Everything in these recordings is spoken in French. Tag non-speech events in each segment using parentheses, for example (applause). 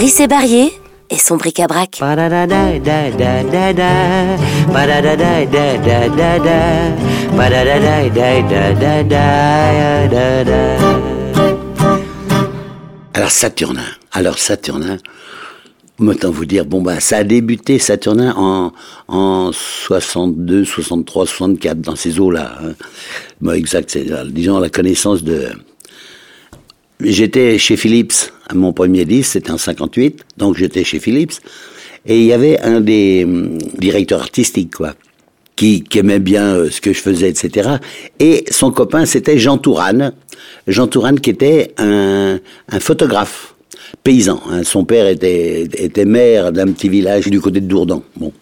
Rissé Barrier et son bric-à-brac. Alors Saturnin, alors Saturnin, Autant vous dire, bon bah ça a débuté Saturnin en, en 62, 63, 64 dans ces eaux-là. Hein. Bon, exact, c'est disons la connaissance de. J'étais chez Philips, mon premier disque, c'était en 58, donc j'étais chez Philips, et il y avait un des hum, directeurs artistiques, quoi, qui, aimait bien euh, ce que je faisais, etc. Et son copain, c'était Jean Tourane, Jean Tourane qui était un, photographe paysan. Hein. Son père était, maire d'un petit village du côté de Dourdan. Bon.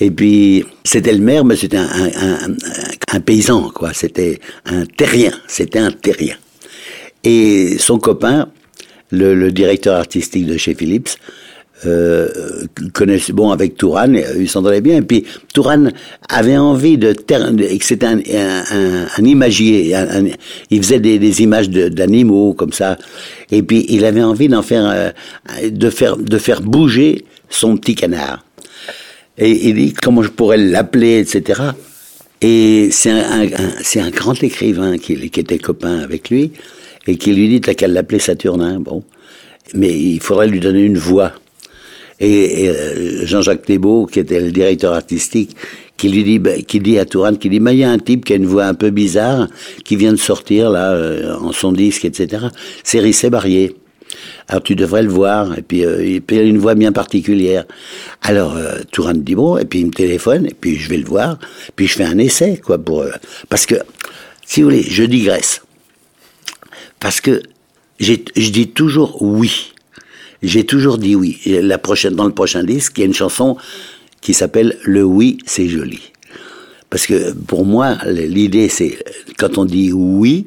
Et puis, c'était le maire, mais c'était un, un, paysan, quoi. C'était un terrien. C'était un terrien. Et son copain, le, directeur artistique de chez Philips, euh, connaissait bon avec Touran, il s'entendait bien. Et puis Touran avait envie de, c'était un, un, imagier, il faisait des, images d'animaux comme ça. Et puis il avait envie d'en faire, euh, de faire, de faire bouger son petit canard. Et il dit comment je pourrais l'appeler, etc. Et c'est un, grand écrivain qui était copain avec lui et qui lui dit qu'à l'appeler Saturnin. Bon, mais il faudrait lui donner une voix. Et, euh, Jean-Jacques Thébault, qui était le directeur artistique, qui lui dit, bah, qui dit à Touraine, qui dit, mais il y a un type qui a une voix un peu bizarre, qui vient de sortir là euh, en son disque, etc. C'est Rissé Barrier. Alors tu devrais le voir. Et puis euh, il a une voix bien particulière. Alors euh, Touraine dit bon, et puis il me téléphone, et puis je vais le voir, puis je fais un essai quoi pour parce que si vous voulez, je digresse parce que je dis toujours oui j'ai toujours dit oui. la prochaine, dans le prochain disque, il y a une chanson qui s'appelle Le oui, c'est joli. Parce que pour moi, l'idée, c'est quand on dit oui,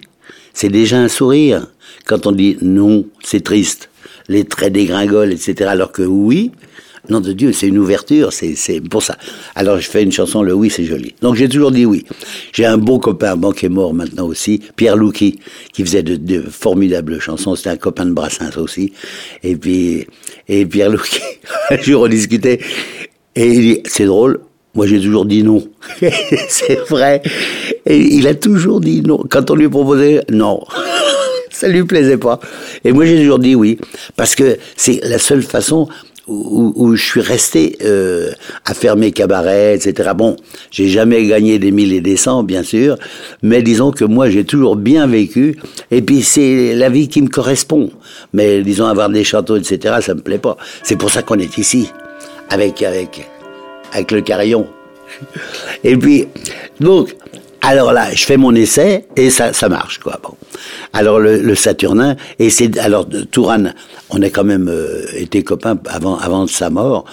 c'est déjà un sourire. Quand on dit non, c'est triste. Les traits dégringolent, etc. Alors que oui, Nom de Dieu, c'est une ouverture, c'est pour ça. Alors je fais une chanson, le oui, c'est joli. Donc j'ai toujours dit oui. J'ai un bon copain, bon, qui est mort maintenant aussi, Pierre Louki, qui faisait de, formidables chansons. C'était un copain de Brassens aussi. Et puis, et Pierre Louki, (laughs) un jour on discutait, et il dit, c'est drôle, moi, j'ai toujours dit non. (laughs) c'est vrai. Et il a toujours dit non. Quand on lui proposait, non. (laughs) Ça lui plaisait pas. Et moi, j'ai toujours dit oui. Parce que c'est la seule façon où, où, je suis resté euh, à faire mes cabarets, etc. Bon, j'ai jamais gagné des mille et des cents, bien sûr, mais disons que moi j'ai toujours bien vécu, et puis c'est la vie qui me correspond. Mais disons avoir des châteaux, etc. Ça me plaît pas. C'est pour ça qu'on est ici, avec avec avec le carillon. (laughs) Et puis donc alors là, je fais mon essai et ça, ça marche quoi. Bon. Alors le, le Saturnin et c'est alors Touran, on a quand même euh, été copains avant avant sa mort.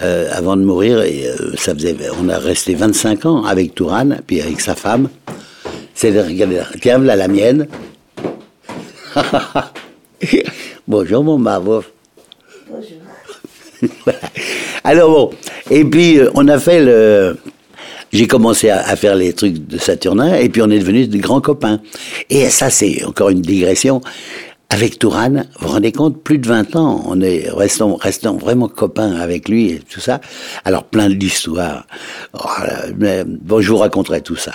Euh, avant de mourir, et euh, ça faisait, on a resté 25 ans avec Touran, puis avec sa femme. C'est regardez, tiens là la mienne. (laughs) Bonjour mon Bonjour. (laughs) Alors bon, et puis on a fait le, j'ai commencé à, faire les trucs de Saturnin et puis on est devenus de grands copains. Et ça, c'est encore une digression. Avec Touran, vous vous rendez compte, plus de 20 ans, on est restons, restons vraiment copains avec lui et tout ça. Alors plein d'histoires. Oh, bon, je vous raconterai tout ça.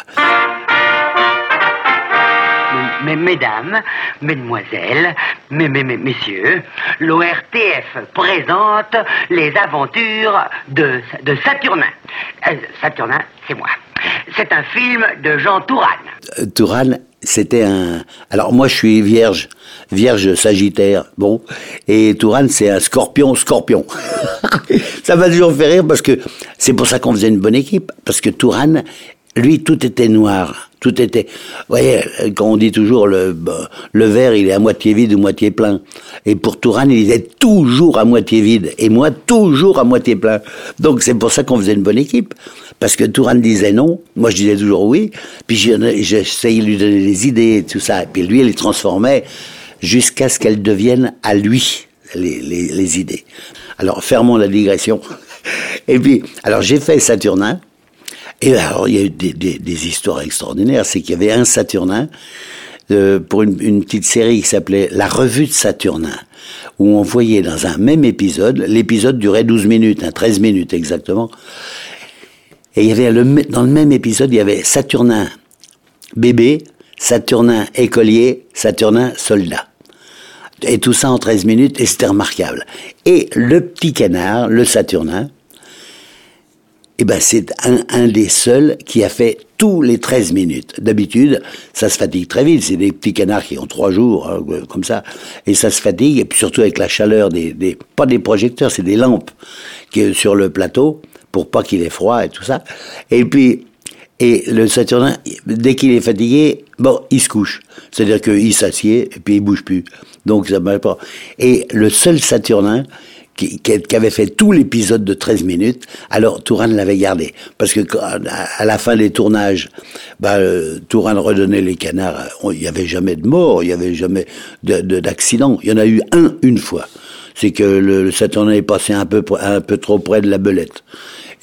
Mais, mesdames, mesdemoiselles, mes, mes, messieurs, l'ORTF présente les aventures de, Saturnin. Euh, Saturnin, c'est moi. C'est un film de Jean Touraine. Euh, Touraine, c'était un. Alors moi, je suis vierge, vierge sagittaire, bon. Et Touraine, c'est un scorpion, scorpion. (laughs) ça m'a toujours fait rire parce que c'est pour ça qu'on faisait une bonne équipe. Parce que Touraine, lui, tout était noir. Tout était. Vous voyez, quand on dit toujours le, le verre, il est à moitié vide ou moitié plein. Et pour Touraine, il est toujours à moitié vide. Et moi, toujours à moitié plein. Donc c'est pour ça qu'on faisait une bonne équipe. Parce que Touraine disait non, moi je disais toujours oui. Puis j'essayais de lui donner des idées et tout ça. Et puis lui, il les transformait jusqu'à ce qu'elles deviennent à lui, les, les, les idées. Alors fermons la digression. (laughs) Et puis, alors j'ai fait Saturnin. Et alors, il y a eu des, des, des histoires extraordinaires. C'est qu'il y avait un Saturnin euh, pour une, une, petite série qui s'appelait La Revue de Saturnin, où on voyait dans un même épisode, l'épisode durait 12 minutes, hein, 13 minutes exactement, et il y avait dans le même épisode, il y avait Saturnin bébé, Saturnin écolier, Saturnin soldat. Et tout ça en 13 minutes, et c'était remarquable. Et le petit canard, le Saturnin, eh ben c'est un, un, des seuls qui a fait tous les 13 minutes. D'habitude, ça se fatigue très vite. C'est des petits canards qui ont trois jours, hein, comme ça. Et ça se fatigue, et puis surtout avec la chaleur des, des pas des projecteurs, c'est des lampes qui sur le plateau, pour pas qu'il ait froid et tout ça. Et puis, et le Saturnin, dès qu'il est fatigué, bon, il se couche. C'est-à-dire qu'il s'assied et puis il bouge plus. Donc ça ne pas. Et le seul Saturnin qui, avait fait tout l'épisode de 13 minutes, alors Touran l'avait gardé. Parce que à la fin des tournages, bah, euh, Touran redonnait les canards. Il n'y avait jamais de mort, il n'y avait jamais d'accident. De, il y en a eu un une fois. C'est que le, le est passé un peu, un peu trop près de la belette.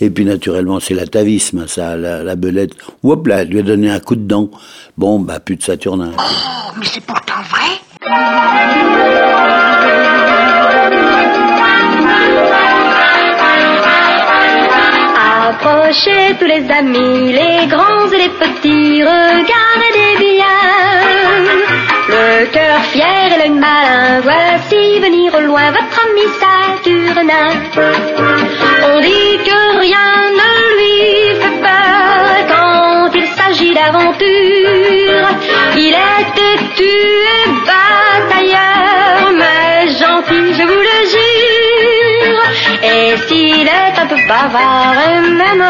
Et puis naturellement, c'est l'atavisme, ça, la, belette. Hop là, lui a donné un coup de dent. Bon, bah, plus de Saturnin. Oh, mais c'est pourtant vrai Approchez tous les amis, les grands et les petits, regardez bien. Le cœur fier et l'œil malin, voici venir au loin votre ami Saturnin. On dit que rien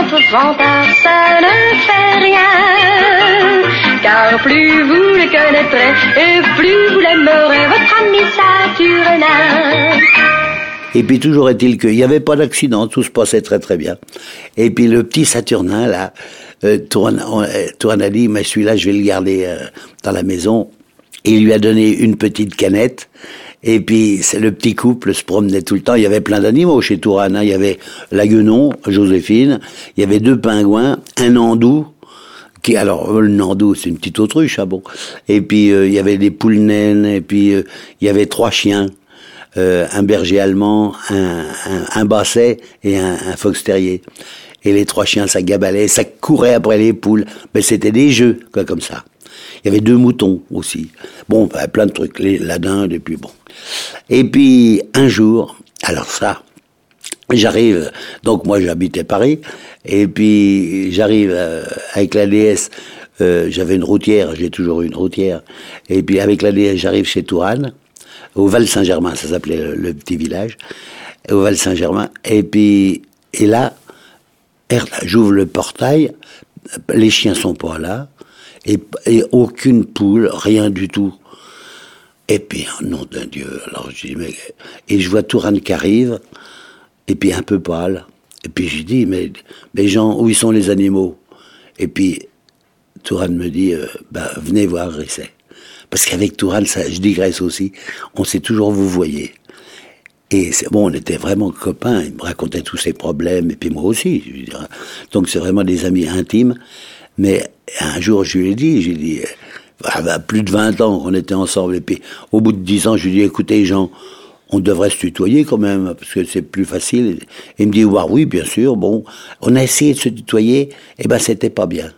peu vantard, ça ne fait rien. Car plus vous le connaîtrez et plus vous l'aimerez, votre ami Saturnin. Et puis toujours est-il qu'il n'y avait pas d'accident, tout se passait très très bien. Et puis le petit Saturnin, là, euh, Touran, euh, a dit, mais celui-là, je vais le garder euh, dans la maison. Il lui a donné une petite canette. Et puis, c'est le petit couple se promenait tout le temps. Il y avait plein d'animaux chez Touran. Hein. Il y avait la guenon, Joséphine. Il y avait deux pingouins, un andou. Qui, alors, le nandou, c'est une petite autruche, ah bon. Et puis, il y avait des poules naines. Et puis, il y avait trois chiens. Euh, un berger allemand, un, un, un basset et un, un, fox terrier. Et les trois chiens, ça gabalait, ça courait après les poules. Mais c'était des jeux, quoi, comme ça. Il y avait deux moutons aussi. Bon, ben, plein de trucs, la dinde, et puis bon. Et puis, un jour, alors ça, j'arrive, donc moi j'habitais Paris, et puis j'arrive euh, avec la déesse, euh, j'avais une routière, j'ai toujours eu une routière, et puis avec la déesse, j'arrive chez Tourane, au Val-Saint-Germain, ça s'appelait le, petit village, au Val-Saint-Germain. Et puis, et là, j'ouvre le portail, les chiens sont pas là, et, aucune poule, rien du tout. Et puis, oh nom d'un Dieu, alors je dis, mais, et je vois Tourane qui arrive, et puis un peu pâle. Et puis je dis, mais, mais Jean, où sont les animaux? Et puis, Tourane me dit, euh, bah, venez voir Risset. Parce qu'avec Touran, ça, je digresse aussi, on s'est toujours vous voyez. Et c'est bon, on était vraiment copains. Il me racontait tous ses problèmes, et puis moi aussi. Je. Donc c'est vraiment des amis intimes. Mais un jour, je lui ai dit, j'ai dit, ah, bah, plus de 20 ans qu'on était ensemble. Et puis au bout de 10 ans, je lui ai dit, écoutez, Jean, on devrait se tutoyer quand même, parce que c'est plus facile. Il me dit, oui, bien sûr. Bon, on a essayé de se tutoyer, et ben c'était pas bien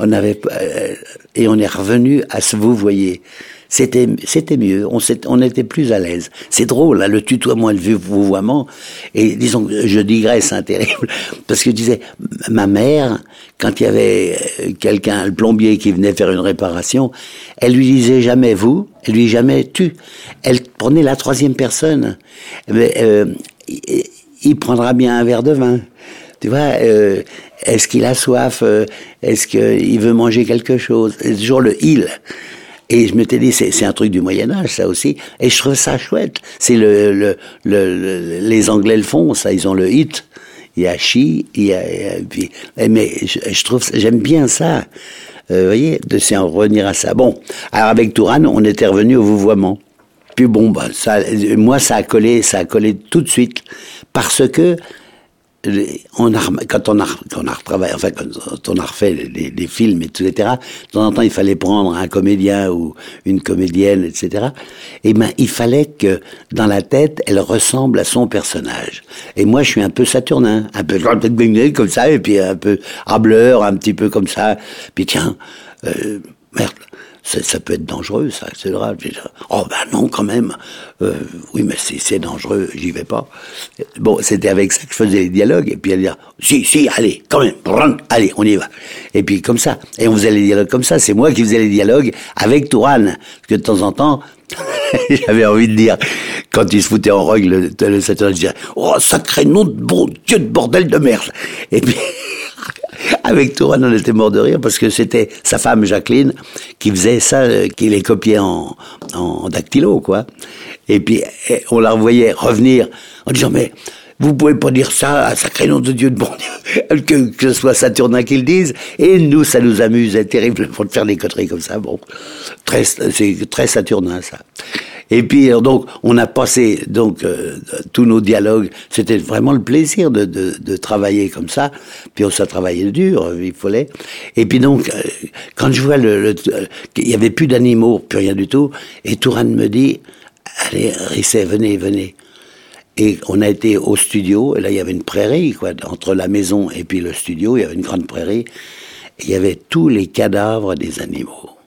on avait euh, et on est revenu à ce vous voyez. C'était c'était mieux, on, on était plus à l'aise. C'est drôle, là, le tutoiement, le vouvoiement. Et disons, je digresse, hein, terrible, parce que je disais, ma mère, quand il y avait euh, quelqu'un, le plombier qui venait faire une réparation, elle lui disait jamais vous, elle lui jamais tu. Elle prenait la troisième personne. Mais, euh, il prendra bien un verre de vin. Tu vois, euh, est-ce qu'il a soif euh, Est-ce qu'il veut manger quelque chose? C'est toujours le il. Et je m'étais dit, c'est un truc du Moyen Âge, ça aussi. Et je trouve ça chouette. C'est le, le, le, les Anglais le font, ça. Ils ont le hit. Il y a chi, il y a, puis, mais je, trouve, j'aime bien ça. Euh, vous voyez, de s'en revenir à ça. Bon, alors avec Touran, on était revenu au vouvoiement. Puis bon, bah, ça, moi, ça a collé, ça a collé tout de suite, parce que les- on a, quand on a, quand on a retravaillé, enfin, quand on a refait des, des films, etc., de temps en temps, il fallait prendre un comédien ou une comédienne, etc. Et ben, il fallait que, dans la tête, elle ressemble à son personnage. Et moi, je suis un peu saturnin, un peu comme ça, et puis un peu hableur, un petit peu comme ça. Puis tiens, euh, merde, ça, peut être dangereux, ça, c'est grave. Oh ben non, quand même. Euh, oui, mais c'est dangereux, j'y vais pas. Bon, c'était avec ça que je faisais les dialogues. Et puis elle dit, si, si, allez, quand même, allez, on y va. Et puis comme ça. Et on faisait les dialogues comme ça. C'est moi qui faisais les dialogues avec Tourane. Parce que de temps en temps, j'avais envie de dire, quand il se foutait en rogue, le, le Saturnin, je disais, oh, sacré nom de bon Dieu de bordel de merde. Et puis, avec Tourane, on était mort de rire parce que c'était sa femme Jacqueline qui faisait ça, euh, qui les copiait en, en dactylo, quoi. Et puis, eh, on la revoyait revenir en disant, mais vous pouvez pas dire ça à sacré nom de Dieu de bon Dieu, (laughs) que, que ce soit Saturnin qui le dise. Et nous, ça nous amusait terriblement de faire des coteries comme ça. Bon, très, c'est très Saturnin, ça. Et puis donc on a passé donc euh, tous nos dialogues. C'était vraiment le plaisir de, de, de travailler comme ça. Puis on s'est travaillé dur, euh, il fallait. Et puis donc euh, quand je vois le, euh, qu'il y avait plus d'animaux, plus rien du tout, et Tourane me dit allez Risset, venez, venez. Et on a été au studio, et là il y avait une prairie, quoi, entre la maison et puis le studio, il y avait une grande prairie, il y avait tous les cadavres des animaux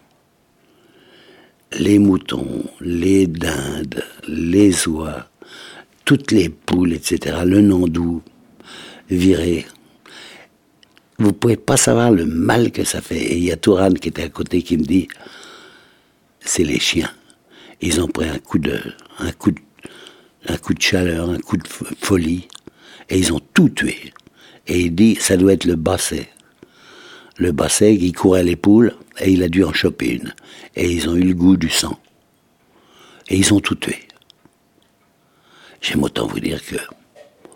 les moutons, les dindes, les oies, toutes les poules, etc., le nandou, viré. Vous pouvez pas savoir le mal que ça fait. Et il y a Tourane qui était à côté qui me dit, c'est les chiens. Ils ont pris un coup de, un coup de, un coup de chaleur, un coup de folie, et ils ont tout tué. Et il dit, ça doit être le basset le basset qui courait les poules et il a dû en choper une. Et ils ont eu le goût du sang. Et ils ont tout tué. J'aime autant vous dire que,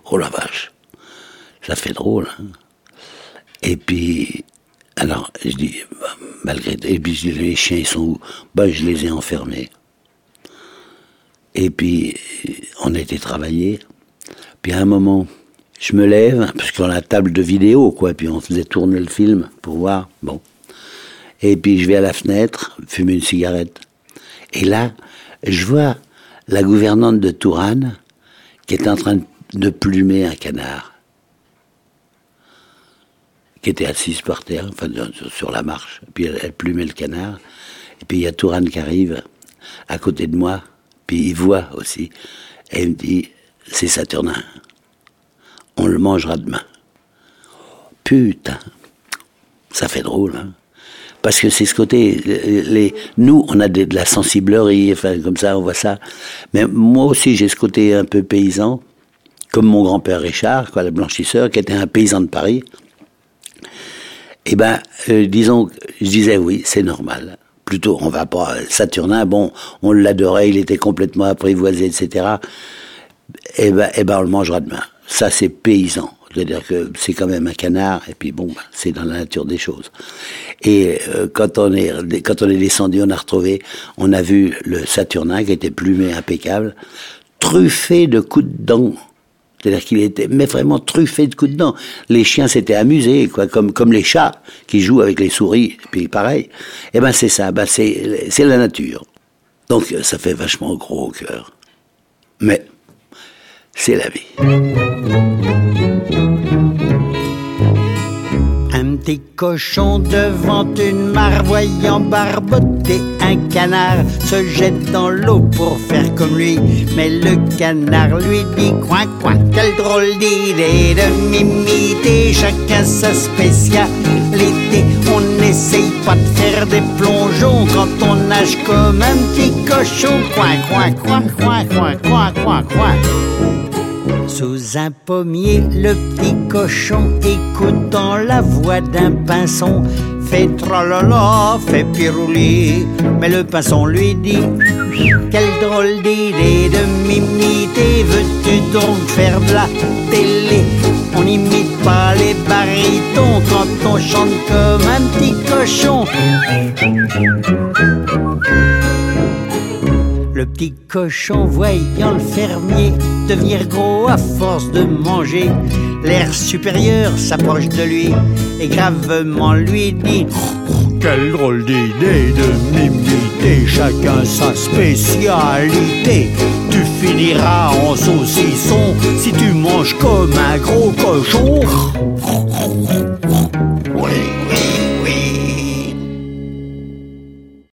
oh la vache, ça fait drôle. hein. et puis, alors, je dis, bah, malgré, et puis je dis, les chiens, ils sont où? Ben, je les ai enfermés. Et puis, on a été travailler. Puis à un moment, je me lève, parce qu'on a la table de vidéo, quoi, puis on faisait tourner le film pour voir, bon. Et puis je vais à la fenêtre, fumer une cigarette. Et là, je vois la gouvernante de Tourane qui est en train de plumer un canard. Qui était assise par terre, enfin, sur la marche. Puis elle, elle plumait le canard. Et puis il y a Tourane qui arrive à côté de moi, puis il voit aussi. Et il me dit, c'est Saturnin on le mangera demain. Putain, ça fait drôle, hein. Parce que c'est ce côté, nous, on a de la sensiblerie, enfin, comme ça, on voit ça. Mais moi aussi, j'ai ce côté un peu paysan, comme mon grand-père Richard, quoi, le blanchisseur, qui était un paysan de Paris. Eh ben, euh, disons, je disais oui, c'est normal. Plutôt, on va pas. Saturnin, bon, on l'adorait, il était complètement apprivoisé, etc. Eh ben, eh ben, on le mangera demain. Ça, c'est paysan. C'est-à-dire que c'est quand même un canard, et puis bon, ben, c'est dans la nature des choses. Et euh, quand on est quand on est descendu, on a retrouvé, on a vu le Saturnin qui était plumé impeccable, truffé de coups de dents. C'est-à-dire qu'il était, mais vraiment truffé de coups de dents. Les chiens s'étaient amusés, quoi, comme comme les chats qui jouent avec les souris, et puis pareil. Eh ben c'est ça, ben c'est c'est la nature. Donc ça fait vachement gros au cœur. Mais c'est la vie. Un petit cochon devant une mare voyant barboter un canard se jette dans l'eau pour faire comme lui. Mais le canard lui dit coin coin, quelle drôle d'idée de m'imiter, chacun sa spécialité. On n'essaye pas de faire des plongeons quand on nage comme un petit cochon. Coin coin coin coin coin coin coin coin. Sous un pommier, le petit cochon, écoutant la voix d'un pinson, fait tralala, fait pirouler. Mais le pinson lui dit Quelle drôle d'idée de m'imiter, veux-tu donc faire de la télé? On n'imite pas les barytons quand on chante comme un petit cochon. Le petit cochon voyant le fermier devenir gros à force de manger, l'air supérieur s'approche de lui et gravement lui dit (laughs) Quelle drôle d'idée de m'imiter, chacun sa spécialité. Tu finiras en saucisson si tu manges comme un gros cochon. (laughs)